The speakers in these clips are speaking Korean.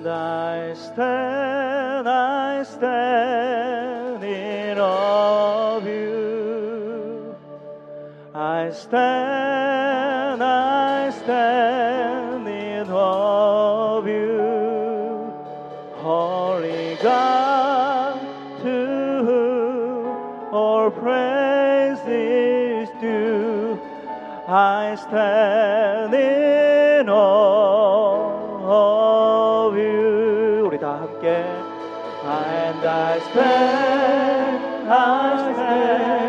And I stand, I stand in awe of you. I stand, I stand in awe of you. Holy God, to whom all praise is due. I stand of you. 우리 다 함께. And I stand, I stand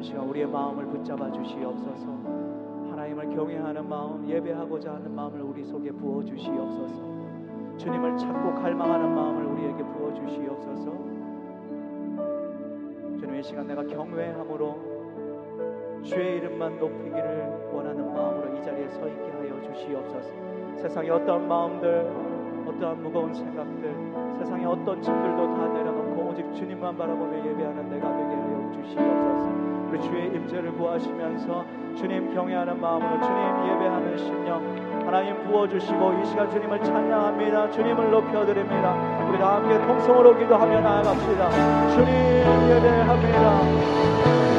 우리의 마음을 붙잡아 주시옵소서. 하나님을 경외하는 마음, 예배하고자 하는 마음을 우리 속에 부어 주시옵소서. 주님을 찾고 갈망하는 마음을 우리에게 부어 주시옵소서. 주님 이 시간 내가 경외함으로 주의 이름만 높이기를 원하는 마음으로 이 자리에 서 있게 하여 주시옵소서. 세상의 어떠한 마음들, 어떠한 무거운 생각들, 세상의 어떤 짐들도 다 내려놓고 오직 주님만 바라보며 예배하는 내가 되게 하여 주시옵소서. 우리 주의 임재를 구하시면서 주님 경외하는 마음으로 주님 예배하는 심령 하나님 부어주시고 이 시간 주님을 찬양합니다. 주님을 높여드립니다. 우리 다 함께 통성으로 기도하며 나아갑시다. 주님 예배합니다.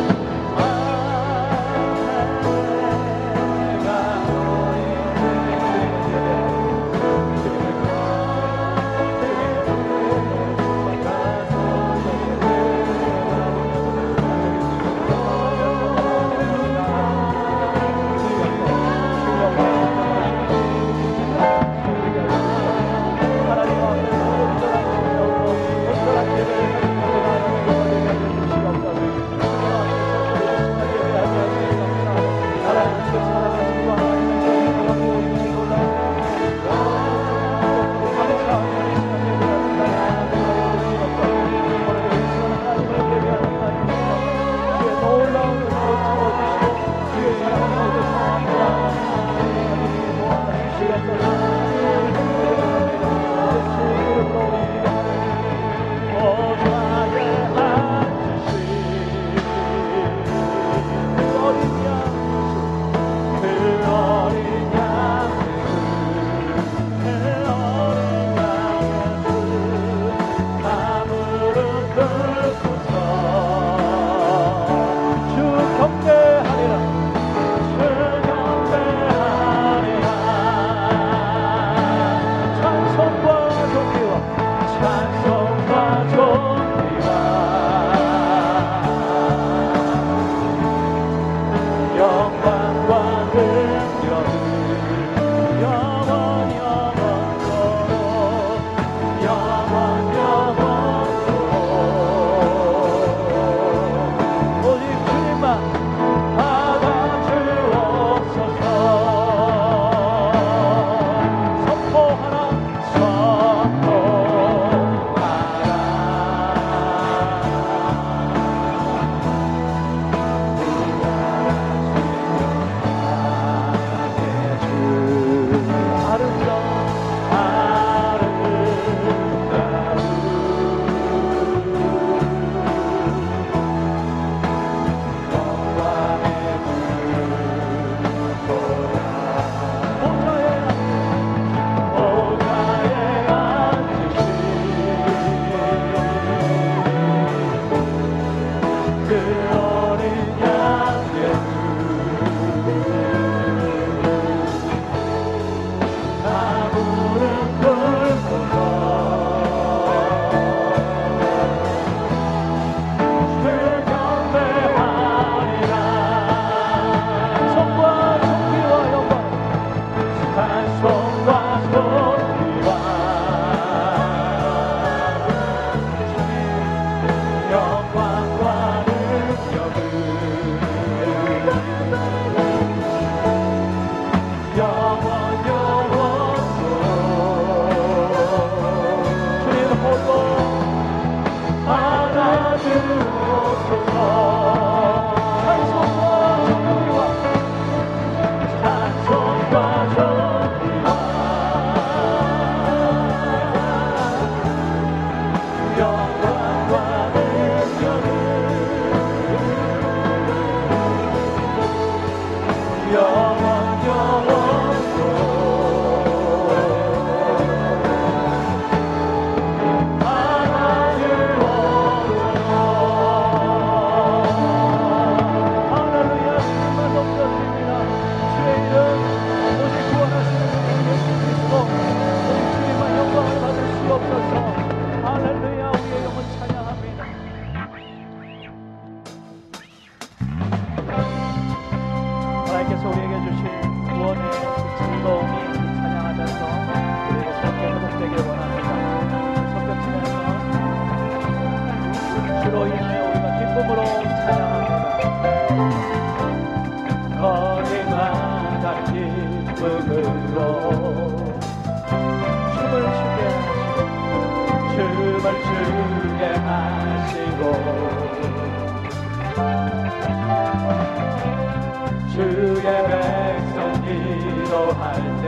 주의 백성 기도할 때.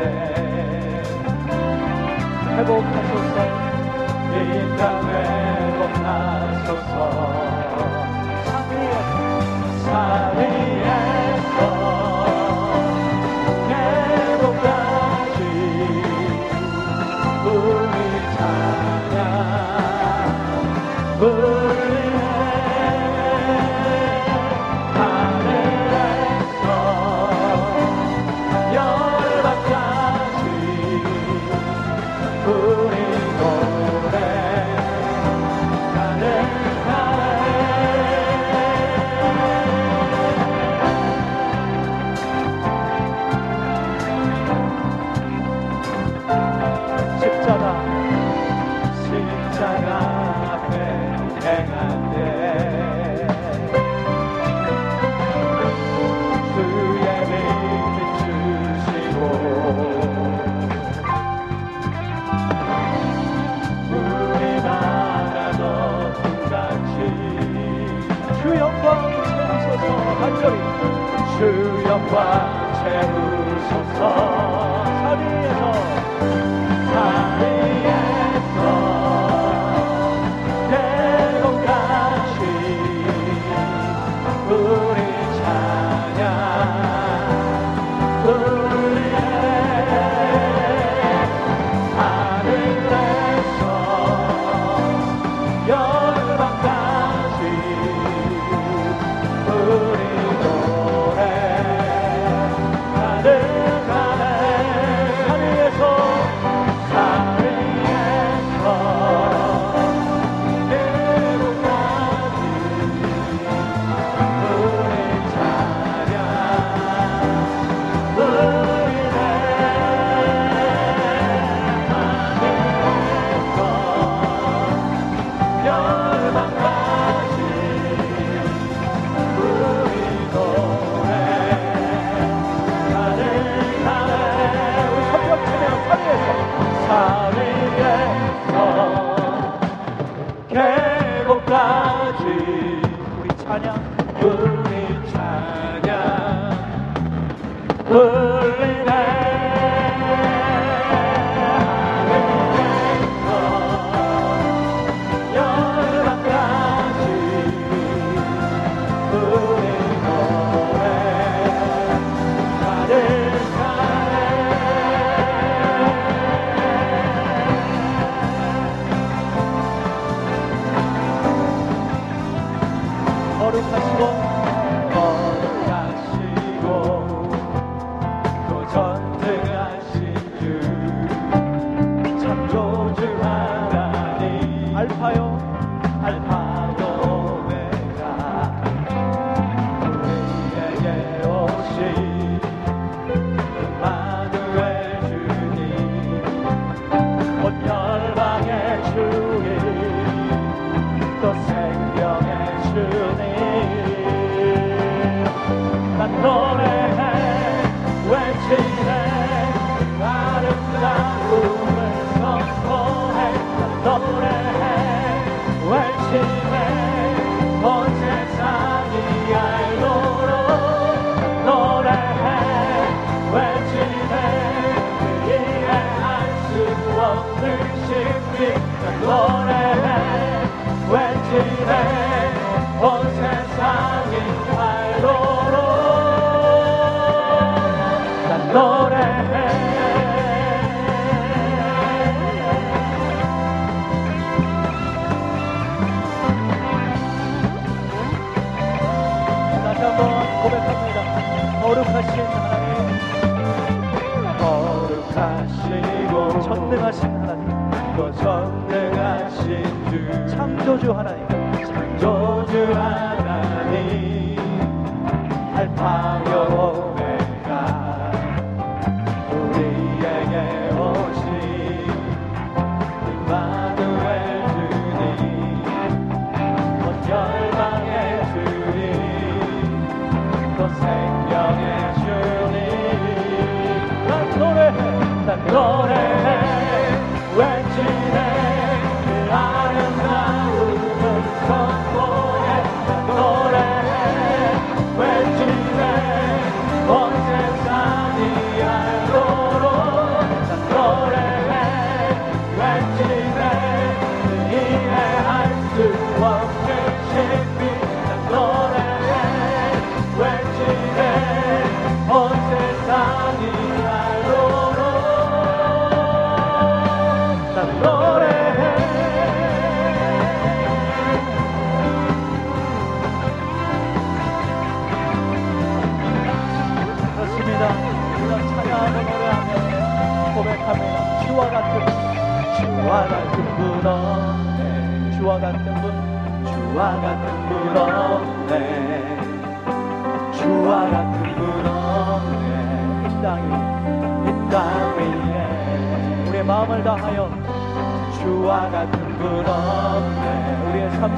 회복하소서. 이 땅 회복하소서.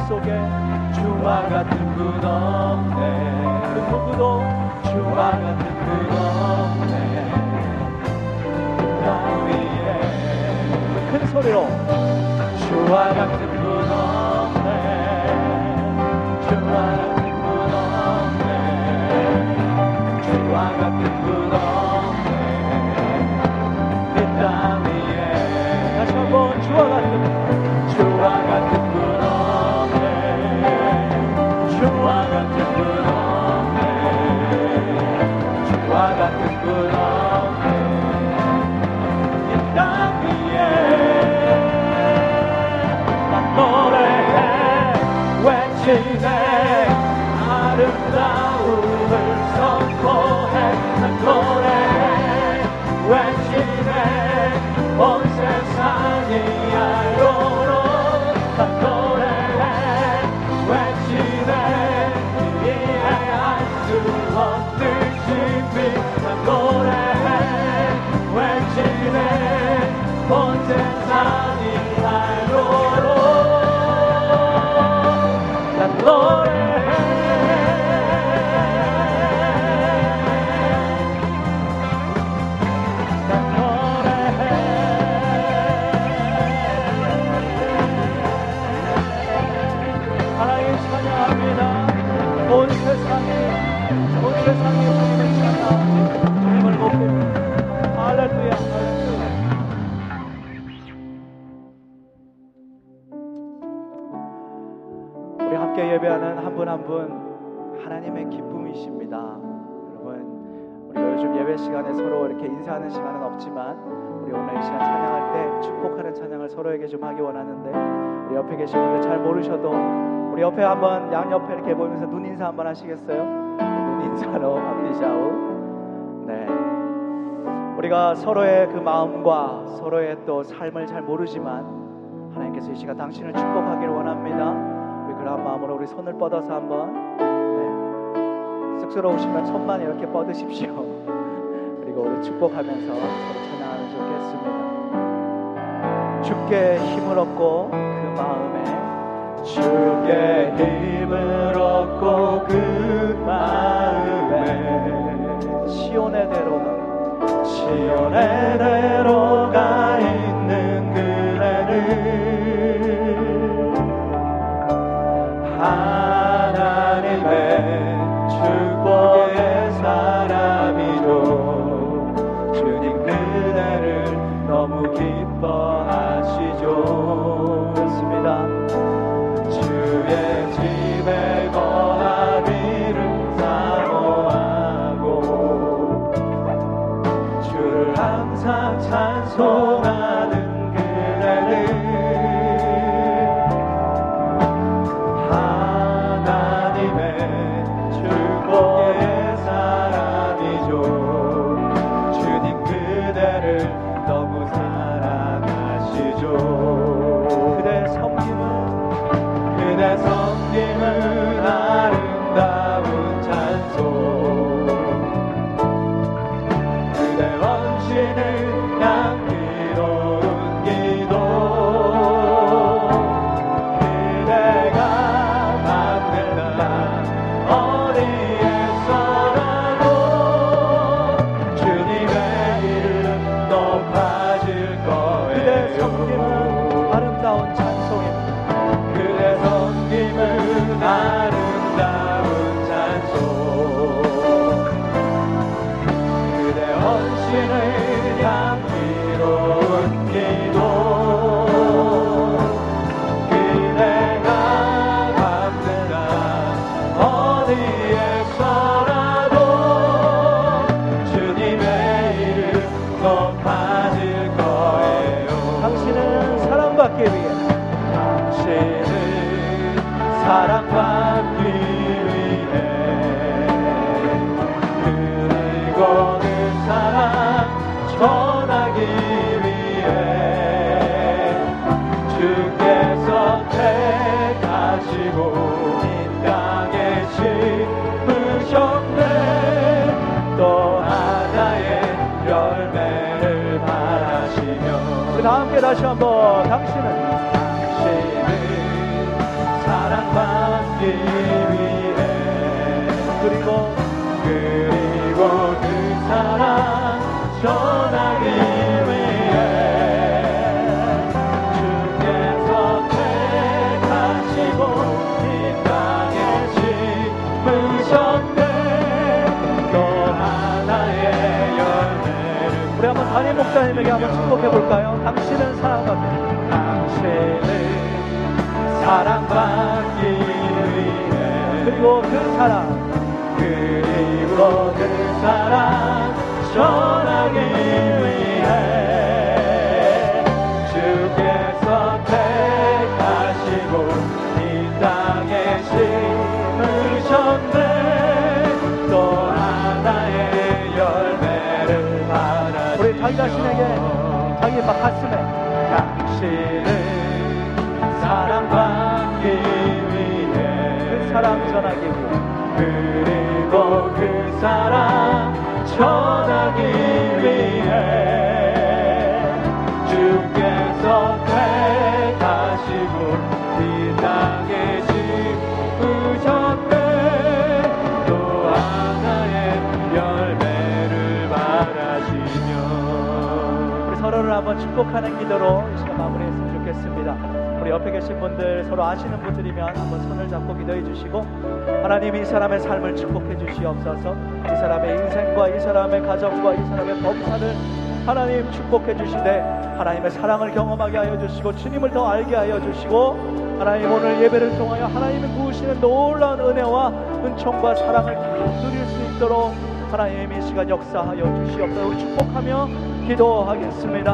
속에 주와 같은 분 없네. 그 누구도 주와 같은 분 없네. 땅 위에 큰 소리로 주와 같은 한분한분 하나님의 기쁨이십니다. 여러분, 우리가 요즘 예배 시간에 서로 이렇게 인사하는 시간은 없지만 우리 오늘 이 시간 찬양할 때 축복하는 찬양을 서로에게 좀 하기 원하는데 우리 옆에 계신 분들 잘 모르셔도 우리 옆에 한번 양 옆에 이렇게 보면서 눈 인사 한번 하시겠어요? 눈 인사로 밤디샤우 네. 우리가 서로의 그 마음과 서로의 또 삶을 잘 모르지만 하나님께서 이 시간 당신을 축복하기를 원합니다. 그러한 마음으로 우리 손을 뻗어서 한번 네. 쑥스러우시면 손만 이렇게 뻗으십시오. 그리고 우리 축복하면서 서로 찬양하면 좋겠습니다. 주께 힘을 얻고 그 마음에 주께 힘을 얻고 그 마음에 시온의 대로가 시온의 대로가 있는 그대를 하나님의 축복의 사람이죠 주님 그대를 너무 기뻐하시죠. 주의 집에 거하기를 사모하고 주를 항상 찬 함께 Lord. 다시 한번 당신은 당신은 사랑받기 위해 그리고 그리고 그 사랑 전하기 목사님에게 한번 축복해 볼까요? 당신은 사랑받기 당신을 사랑받기 위해. 그리고 그 사랑 그리고 그 사랑 전하기 위해 자기 자신에게 자기 막 가슴에 한번 축복하는 기도로 이 시간 마무리했으면 좋겠습니다. 우리 옆에 계신 분들 서로 아시는 분들이면 한번 손을 잡고 기도해 주시고 하나님 이 사람의 삶을 축복해 주시옵소서 이 사람의 인생과 이 사람의 가정과 이 사람의 범사를 하나님 축복해 주시되 하나님의 사랑을 경험하게 하여 주시고 주님을 더 알게 하여 주시고 하나님 오늘 예배를 통하여 하나님이 부으시는 놀라운 은혜와 은총과 사랑을 누릴 수 있도록 하나님 이 시간 역사하여 주시옵소서 축복하며 기도하겠습니다.